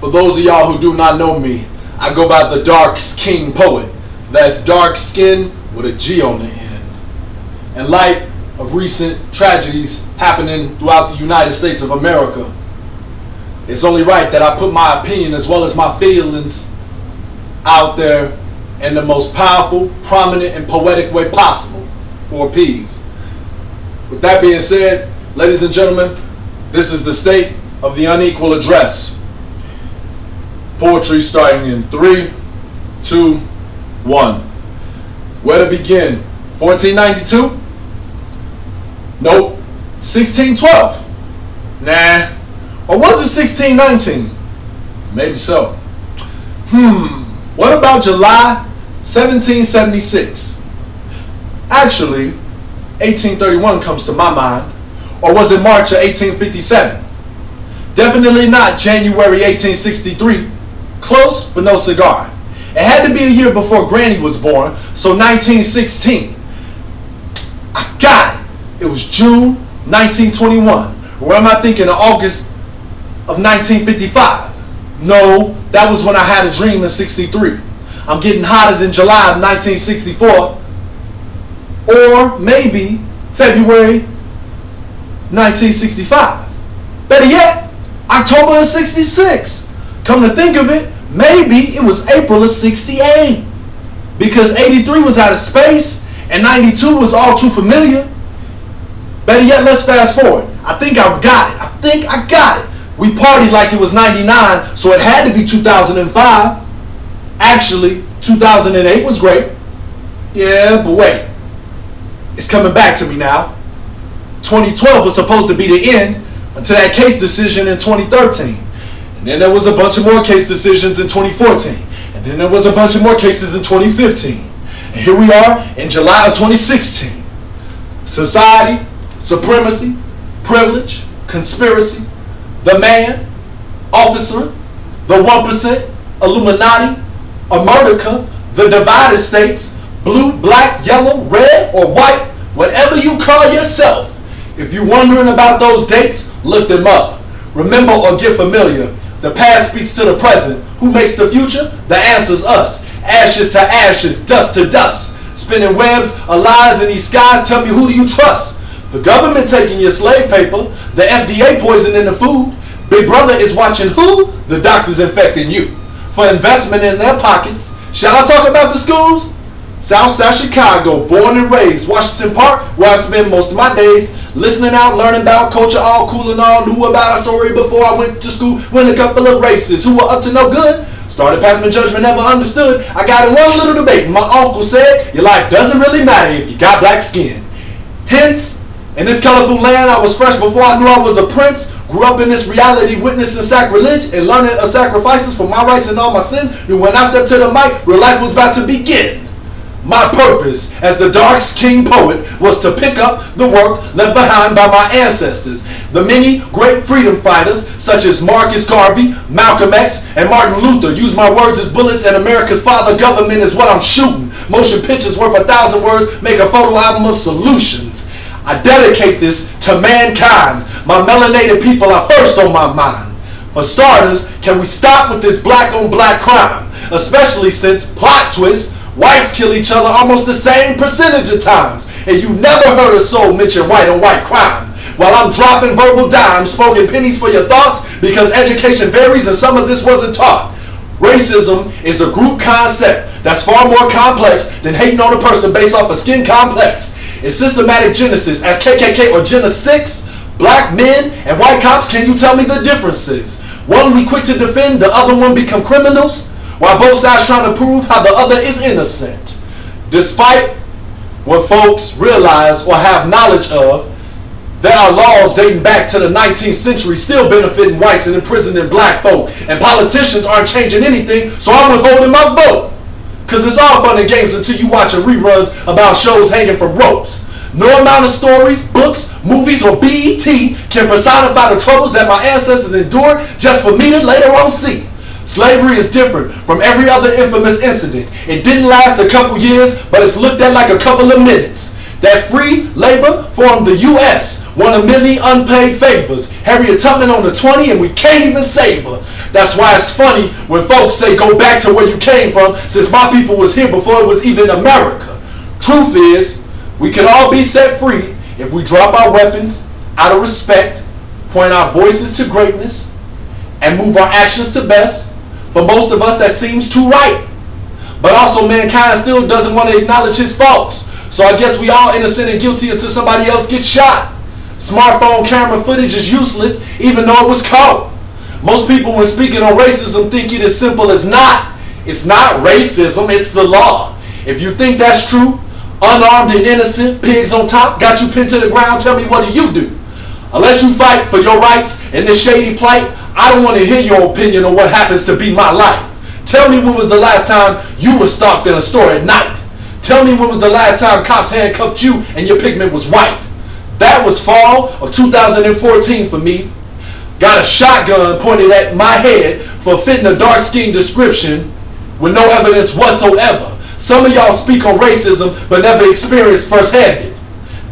For those of y'all who do not know me, I go by the Dark King Poet. That's dark skin with a G on the end. In light of recent tragedies happening throughout the United States of America, it's only right that I put my opinion as well as my feelings out there in the most powerful, prominent, and poetic way possible for peace. With that being said, ladies and gentlemen, this is the state of the unequal address. Poetry starting in three, two, one. Where to begin? 1492? Nope. 1612? Nah. Or was it 1619? Maybe so. Hmm. What about July 1776? Actually, 1831 comes to my mind. Or was it March of 1857? Definitely not January 1863. Close, but no cigar. It had to be a year before Granny was born, so 1916. I got it. It was June 1921. Where am I thinking of August of 1955? No, that was when I had a dream in 63. I'm getting hotter than July of 1964. Or maybe February 1965. Better yet, October of 66. Come to think of it, maybe it was April of 68. Because 83 was out of space and 92 was all too familiar. Better yet, let's fast forward. I think I got it. I think I got it. We partied like it was 99, so it had to be 2005. Actually, 2008 was great. Yeah, but wait. It's coming back to me now. 2012 was supposed to be the end until that case decision in 2013. And then there was a bunch of more case decisions in 2014. And then there was a bunch of more cases in 2015. And here we are in July of 2016. Society, supremacy, privilege, conspiracy, the man, officer, the 1%, Illuminati, America, the divided states, blue, black, yellow, red, or white, whatever you call yourself. If you're wondering about those dates, look them up. Remember or get familiar. The past speaks to the present. Who makes the future? The answer's us. Ashes to ashes, dust to dust. Spinning webs of lies in these skies. Tell me who do you trust? The government taking your slave paper, the FDA poisoning the food. Big Brother is watching who? The doctors infecting you. For investment in their pockets. Shall I talk about the schools? Southside Chicago, born and raised. Washington Park, where I spend most of my days. Listening out, learning about culture, all cool and all. Knew about a story before I went to school. Win a couple of races who were up to no good. Started passing judgment, never understood. I got in one little debate. My uncle said, Your life doesn't really matter if you got black skin. Hence, in this colorful land, I was fresh before I knew I was a prince. Grew up in this reality, witnessing sacrilege and learning of sacrifices for my rights and all my sins. Knew when I stepped to the mic, real life was about to begin. My purpose as the Dark King poet was to pick up the work left behind by my ancestors. The many great freedom fighters, such as Marcus Garvey, Malcolm X, and Martin Luther, use my words as bullets, and America's father government is what I'm shooting. Motion pictures worth a thousand words make a photo album of solutions. I dedicate this to mankind. My melanated people are first on my mind. For starters, can we stop with this black on black crime? Especially since, plot twist, whites kill each other almost the same percentage of times. And you've never heard a soul mention white on white crime. While I'm dropping verbal dimes, spoken pennies for your thoughts, because education varies and some of this wasn't taught. Racism is a group concept that's far more complex than hating on a person based off a skin complex. In systematic genesis, as KKK or Genesis 6, black men and white cops, can you tell me the differences? One we quick to defend, the other one become criminals, while both sides trying to prove how the other is innocent. Despite what folks realize or have knowledge of, there are laws dating back to the 19th century still benefiting whites and imprisoning black folk. And politicians aren't changing anything, so I'm withholding my vote. Because it's all fun and games until you watching reruns about shows hanging from ropes. No amount of stories, books, movies, or BET can personify the troubles that my ancestors endured just for me to later on see. Slavery is different from every other infamous incident. It didn't last a couple years, but it's looked at like a couple of minutes. That free labor formed the U.S., one of many unpaid favors. Harriet Tubman on the 20 and we can't even save her. That's why it's funny when folks say go back to where you came from since my people was here before it was even America. Truth is, we can all be set free if we drop our weapons out of respect, point our voices to greatness, and move our actions to best. For most of us, that seems too right. But also, mankind still doesn't want to acknowledge his faults. So I guess we all innocent and guilty until somebody else gets shot. Smartphone camera footage is useless, even though it was caught. Most people, when speaking on racism, think it as simple as not. It's not racism, it's the law. If you think that's true, unarmed and innocent, pigs on top, got you pinned to the ground, tell me what do you do? Unless you fight for your rights in this shady plight, I don't want to hear your opinion on what happens to be my life. Tell me when was the last time you were stalked in a store at night? Tell me when was the last time cops handcuffed you and your pigment was white? That was fall of 2014 for me. Got a shotgun pointed at my head for fitting a dark skin description with no evidence whatsoever. Some of y'all speak on racism but never experienced firsthand it.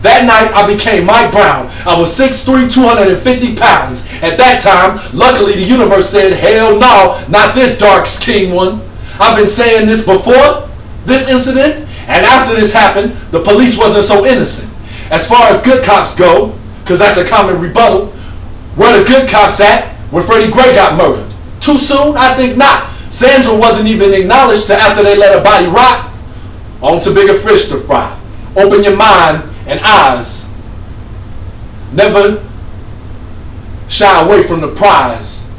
That night I became Mike Brown. I was 6'3", 250 pounds. At that time, luckily the universe said, hell no, not this dark skinned one. I've been saying this before this incident, and after this happened, the police wasn't so innocent. As far as good cops go, because that's a common rebuttal, where the good cops at when Freddie Gray got murdered? Too soon? I think not. Sandra wasn't even acknowledged till after they let her body rot. On to bigger fish to fry. Open your mind and eyes. Never shy away from the prize.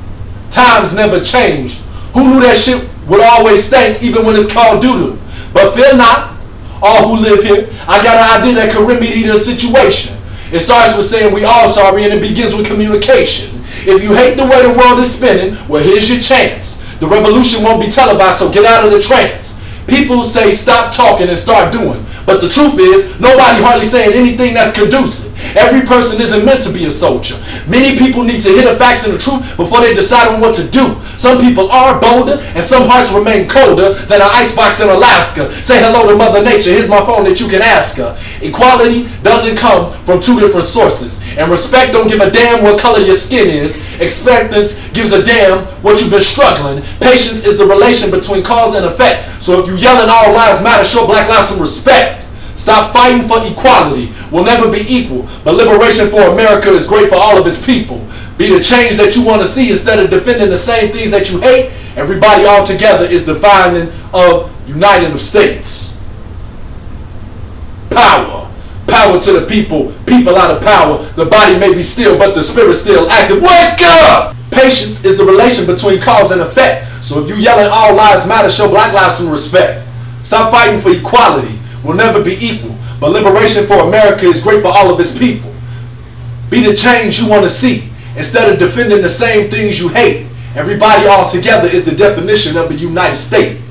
Times never changed. Who knew that shit would always stink even when it's called doo-doo? But fear not, all who live here. I got an idea that can remedy the situation. It starts with saying we all sorry and it begins with communication. If you hate the way the world is spinning, well here's your chance. The revolution won't be televised, so get out of the trance. People say stop talking and start doing. But the truth is, nobody hardly saying anything that's conducive. Every person isn't meant to be a soldier. Many people need to hear the facts and the truth before they decide on what to do. Some people are bolder, and some hearts remain colder than an icebox in Alaska. Say hello to Mother Nature. Here's my phone that you can ask her. Equality doesn't come from two different sources. And respect don't give a damn what color your skin is. Expectance gives a damn what you've been struggling. Patience is the relation between cause and effect. So if you yelling all lives matter, show black lives some respect. Stop fighting for equality. We'll never be equal. But liberation for America is great for all of its people. Be the change that you want to see instead of defending the same things that you hate. Everybody all together is defining of United of States. Power. Power to the people. People out of power. The body may be still, but the spirit still active. Wake up! Patience is the relation between cause and effect. So if you yelling all lives matter, show black lives some respect. Stop fighting for equality will never be equal. But liberation for America is great for all of its people. Be the change you want to see instead of defending the same things you hate. Everybody all together is the definition of a United States.